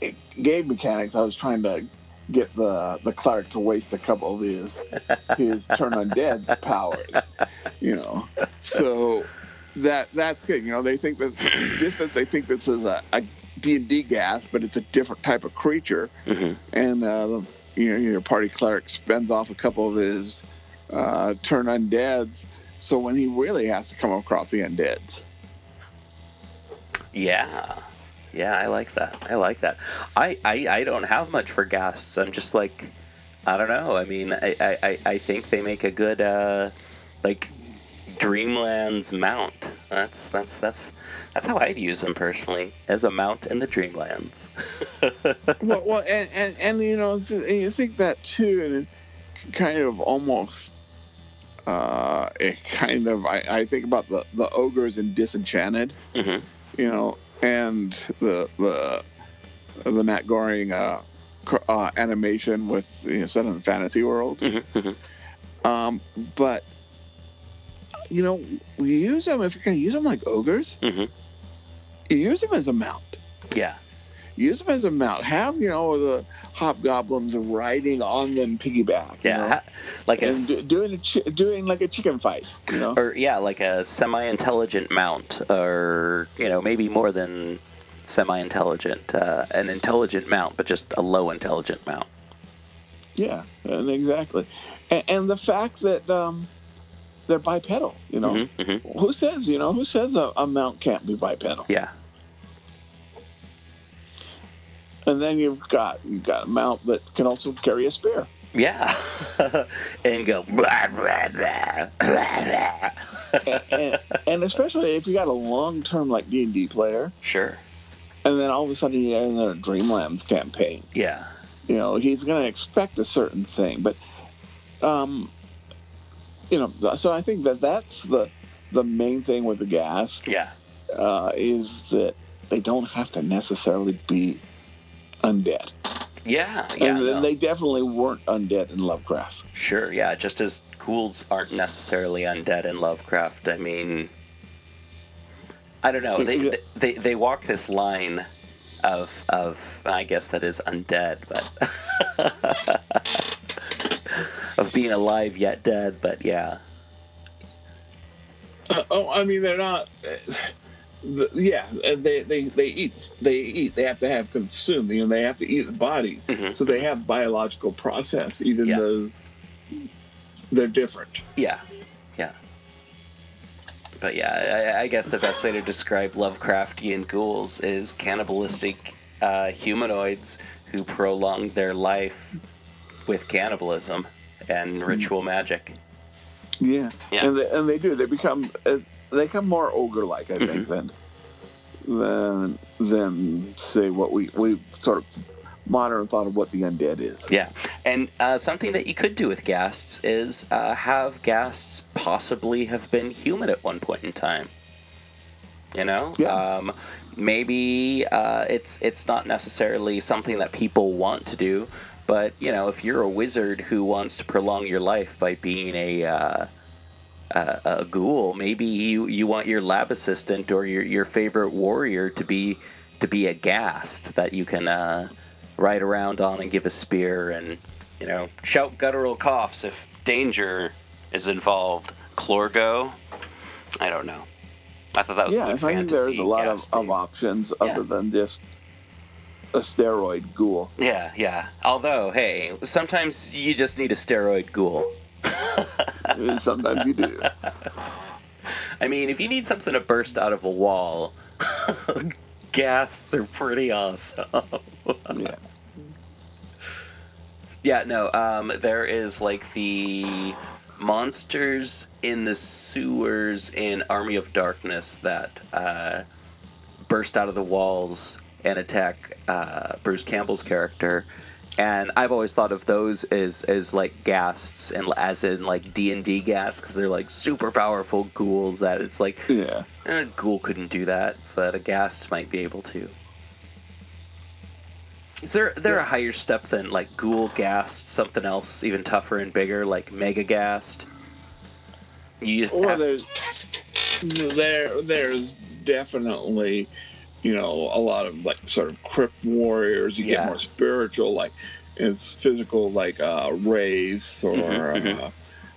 it game mechanics. I was trying to get the the cleric to waste a couple of his his (laughs) turn undead powers. You know, so that that's good. You know, they think that (clears throat) distance. They think this is a, a D&D ghast, but it's a different type of creature. Mhm. And uh, you know, your party cleric spends off a couple of his uh, turn undeads. So when he really has to come across the undeads, Yeah. Yeah, I like that. I like that. I, I, I don't have much for ghasts. I'm just like, I don't know. I mean, I, I, I- think they make a good, uh, like, Dreamlands mount. That's that's that's that's how I'd use them personally as a mount in the Dreamlands. (laughs) well, well, and, and and you know, and you think that too, and it kind of almost, uh, it kind of I, I think about the the ogres in Disenchanted, hmm you know, and the the the Matt Groening uh, uh, animation with you know, set in the fantasy world. hmm hmm Um, but you know, we use them if you're gonna use them like ogres. hmm You use them as a mount. Yeah. Use them as a mount. Have you know the hobgoblins riding on them piggyback. you Yeah. know, Like a and s- do, doing a chi- doing like a chicken fight. You know. or yeah, like a semi-intelligent mount, or you know, maybe more than semi-intelligent, uh, an intelligent mount, but just a low intelligent mount. Yeah, and exactly. And, and the fact that um, they're bipedal. You know. hmm hmm Who says you know who says a, a mount can't be bipedal? Yeah. And then you've got you've got a mount that can also carry a spear. Yeah. (laughs) and go blah blah blah blah (laughs) blah. and, and, and especially if you got a long term like D and D player, sure. and then all of a sudden you're in a Dreamlands campaign. Yeah. You know, he's going to expect a certain thing, but um, you know, so I think that that's the the main thing with the ghasts Yeah. uh, is that they don't have to necessarily be undead, Yeah. Yeah. and no. they definitely weren't undead in Lovecraft. Sure, yeah, just as ghouls aren't necessarily undead in Lovecraft. I mean, I don't know. They Yeah. they, they walk this line of of I guess that is undead, but (laughs) of being alive yet dead. But yeah, Uh, oh, I mean, they're not. The, yeah, they, they they eat. They eat. They have to have consumed. You know, they have to eat the body. Mhm. So they have biological process, even Yeah. though they're different. yeah, yeah. But yeah, I, I guess the best way to describe Lovecraftian ghouls is cannibalistic uh, humanoids who prolong their life with cannibalism and ritual magic. Yeah, Yeah. and they, and they do. They become as they come more ogre-like, I think, than than than say what we we sort of modern thought of what the undead is. Yeah, and uh, something that you could do with ghasts is uh, have ghasts possibly have been human at one point in time. You know, Yeah. um, maybe uh, it's it's not necessarily something that people want to do, but you know, if you're a wizard who wants to prolong your life by being a uh, a, a ghoul, maybe you, you want your lab assistant or your, your favorite warrior to be to be a ghast that you can uh, ride around on and give a spear and you know shout guttural coughs if danger is involved. Chlorgo, I don't know. I thought that was a yeah, good I think there's a lot of, of options Yeah. other than just a steroid ghoul. Yeah, yeah. Although, hey, sometimes you just need a steroid ghoul. (laughs) Sometimes you do. I mean, if you need something to burst out of a wall, (laughs) ghasts are pretty awesome. Yeah. yeah, no, um, there is like the monsters in the sewers in Army of Darkness that uh, burst out of the walls and attack uh, Bruce Campbell's character. And I've always thought of those as, as like ghasts, and as in like D and D ghasts, because they're like super powerful ghouls. That it's like Yeah. Eh, a ghoul couldn't do that, but a ghast might be able to. Is there there a higher step than like ghoul ghast, something else even tougher and bigger, like mega ghast? You Well, have- there's there there's definitely you know a lot of like sort of crypt warriors. You Yeah. get more spiritual, like it's physical, like uh, wraiths or. Mhm, mhm. Uh,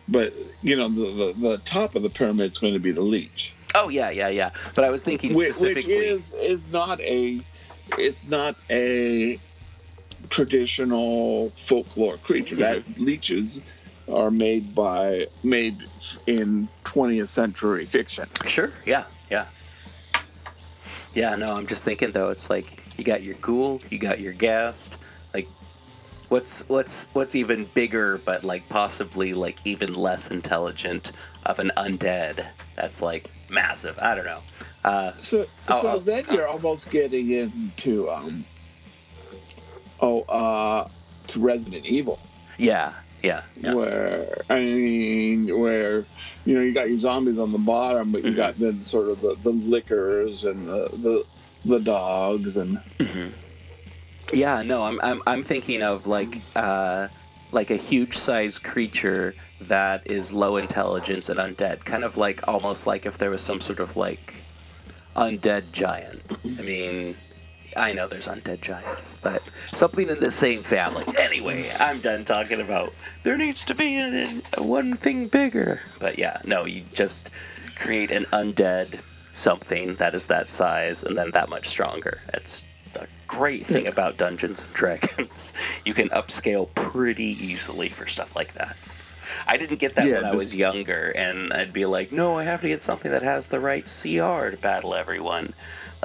but you know the, the the top of the pyramid is going to be the lich, oh yeah, yeah, yeah. But I was thinking which, which specifically. is is not a it's not a traditional folklore creature. Mm-hmm. That liches are made by made in 20th century fiction. Sure. Yeah. Yeah. Yeah. No, I'm just thinking though. It's like you got your ghoul, you got your ghast. Like, what's what's what's even bigger, but like possibly like even less intelligent of an undead? That's like massive. I don't know. Uh, So, Oh, so oh, then oh. you're almost getting into um, oh, uh, to Resident Evil, yeah. Yeah. Yeah. where I mean, where you know you got your zombies on the bottom, but you Mhm. got then sort of the, the lickers and the, the the dogs and Yeah, no, I'm I'm I'm thinking of like uh like a huge size creature that is low intelligence and undead, kind of like almost like if there was some sort of like undead giant. I mean, I know there's undead giants, but something in the same family. Anyway, I'm done talking about there needs to be a, a one thing bigger. But yeah, no, you just create an undead something that is that size and then that much stronger. It's a great thing about Dungeons and Dragons. (laughs) You can upscale pretty easily for stuff like that. I didn't get that Yeah, when I was younger, and I'd be like, no, I have to get something that has the right CR to battle everyone.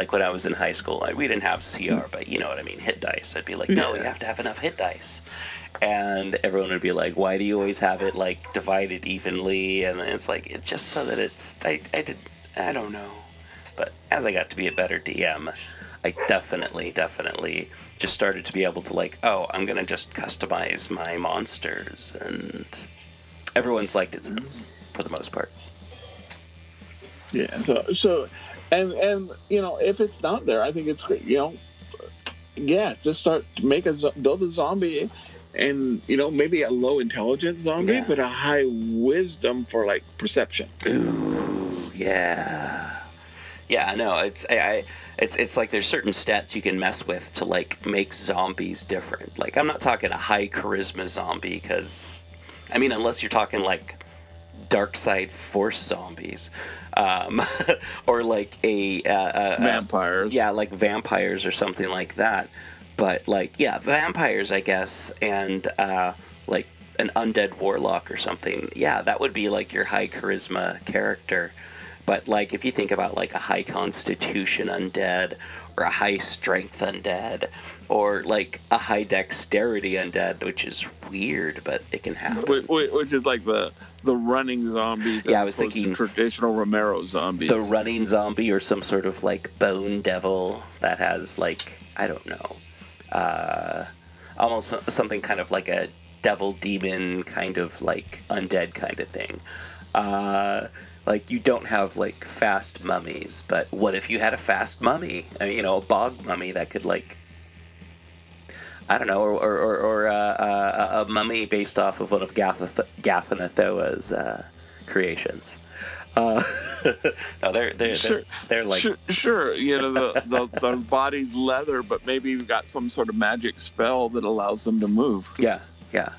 Like when I was in high school, like, we didn't have CR, but you know what I mean, hit dice. I'd be like, no, you have to have enough hit dice. And everyone would be like, why do you always have it like divided evenly? And it's like, it's just so that it's, I, I did, I don't know. But as I got to be a better DM, I definitely, definitely just started to be able to like, oh, I'm gonna just customize my monsters, and everyone's liked it since, mm-hmm. for the most part. yeah. So so and and you know if it's not there, I think it's great. You know, yeah, just start to make a build a zombie. And you know maybe a low intelligence zombie, Yeah. but a high wisdom for like perception. Ooh, yeah, yeah. No, it's I, I, it's it's like there's certain stats you can mess with to like make zombies different. Like I'm not talking a high charisma zombie because, I mean, unless you're talking like dark side force zombies, um, (laughs) or like a, uh, uh, uh, Vampires. yeah, like vampires or something like that. But like, yeah, vampires, I guess, and uh, like an undead warlock or something. Yeah, that would be like your high charisma character. But like if you think about like a high constitution undead or a high strength undead or like a high dexterity undead, which is weird, but it can happen. Wh- wh- Which is like the the running zombies. Yeah, I was thinking traditional Romero zombies. the running zombie or some sort of like bone devil that has like I don't know, uh, almost something kind of like a devil demon kind of like undead kind of thing. Uh, like you don't have like fast mummies, but what if you had a fast mummy? Uh, you know, a bog mummy that could like. I don't know, or or, or, or uh, uh, a mummy based off of one of Gath- Ghatanothoa's uh, creations. Uh, (laughs) no, they're they're, Sure. they're they're like sure, sure, you know the, the the body's leather, but maybe you've got some sort of magic spell that allows them to move. yeah yeah.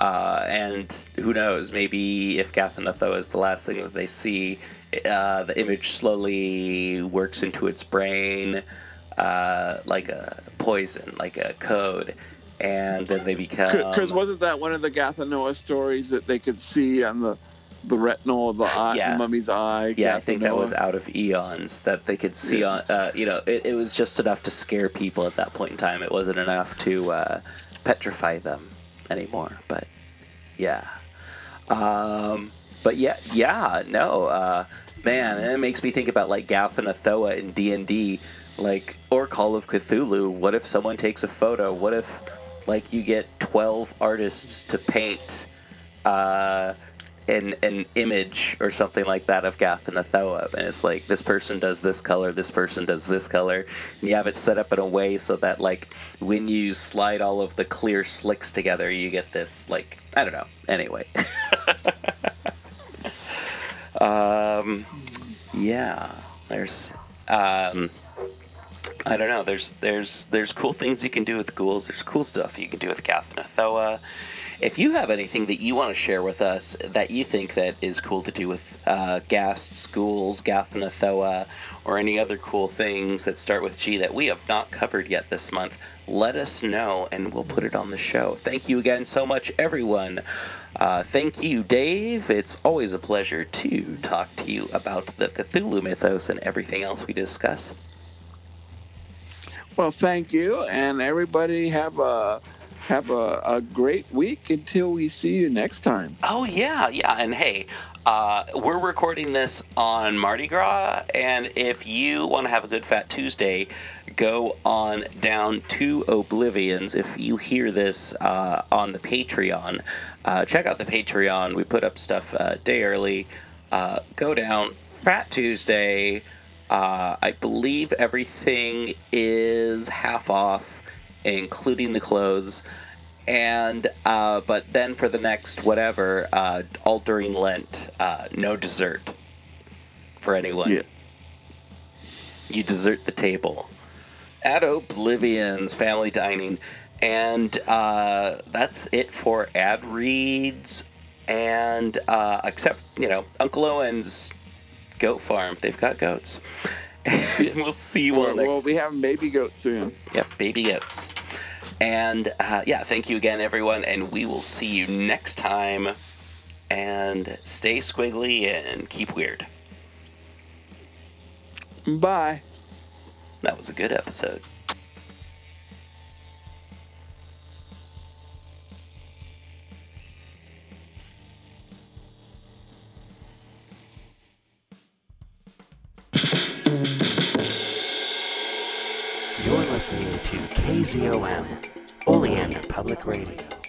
Uh, and who knows? Maybe if Ghatanothoa is the last thing that they see, uh, the image slowly works into its brain uh, like a poison, like a code, and then they become. Because wasn't that one of the Ghatanothoa stories that they could see on the the retinal of the eye, Yeah. the mummy's eye? Yeah, I think that was out of eons that they could see on. Uh, you know, it, it was just enough to scare people at that point in time. It wasn't enough to uh, petrify them anymore. But yeah, um, but yeah, yeah, no, uh, man, it makes me think about like Ghatanothoa in D and D, like or Call of Cthulhu. What if someone takes a photo? What if like you get twelve artists to paint? Uh, an, an image or something like that of Ghatanothoa, and it's like this person does this color, this person does this color, and you have it set up in a way so that like when you slide all of the clear slicks together, you get this like I don't know. Anyway, (laughs) um, yeah, there's um, I don't know. There's there's there's cool things you can do with ghouls. There's cool stuff you can do with Ghatanothoa. If you have anything that you want to share with us that you think that is cool to do with uh, ghouls, Ghatanothoa, or any other cool things that start with G that we have not covered yet this month, let us know and we'll put it on the show. Thank you again so much, everyone. Uh, thank you, Dave. It's always a pleasure to talk to you about the Cthulhu mythos and everything else we discuss. Well, thank you, and everybody have a have a, a great week until we see you next time. Oh yeah, yeah, and hey, uh, we're recording this on Mardi Gras, and if you want to have a good Fat Tuesday, go on down to Oblivions. If you hear this uh, on the Patreon, uh, check out the Patreon. We put up stuff uh, day early. Uh, go down Fat Tuesday. Uh, I believe everything is half off, including the clothes and uh, but then for the next whatever, uh, all during Lent, uh, no dessert for anyone. Yeah. You desert the table at Oblivion's family dining, and uh, that's it for ad reads. And uh, except you know Uncle Owen's goat farm, they've got goats. And (laughs) we'll see you all Well, next. well, we have baby goat soon. Yep, baby goats. And uh, yeah, thank you again, everyone, and we will see you next time. And stay squiggly and keep weird. Bye. That was a good episode. Listening to KZOM, Oleander Public Radio.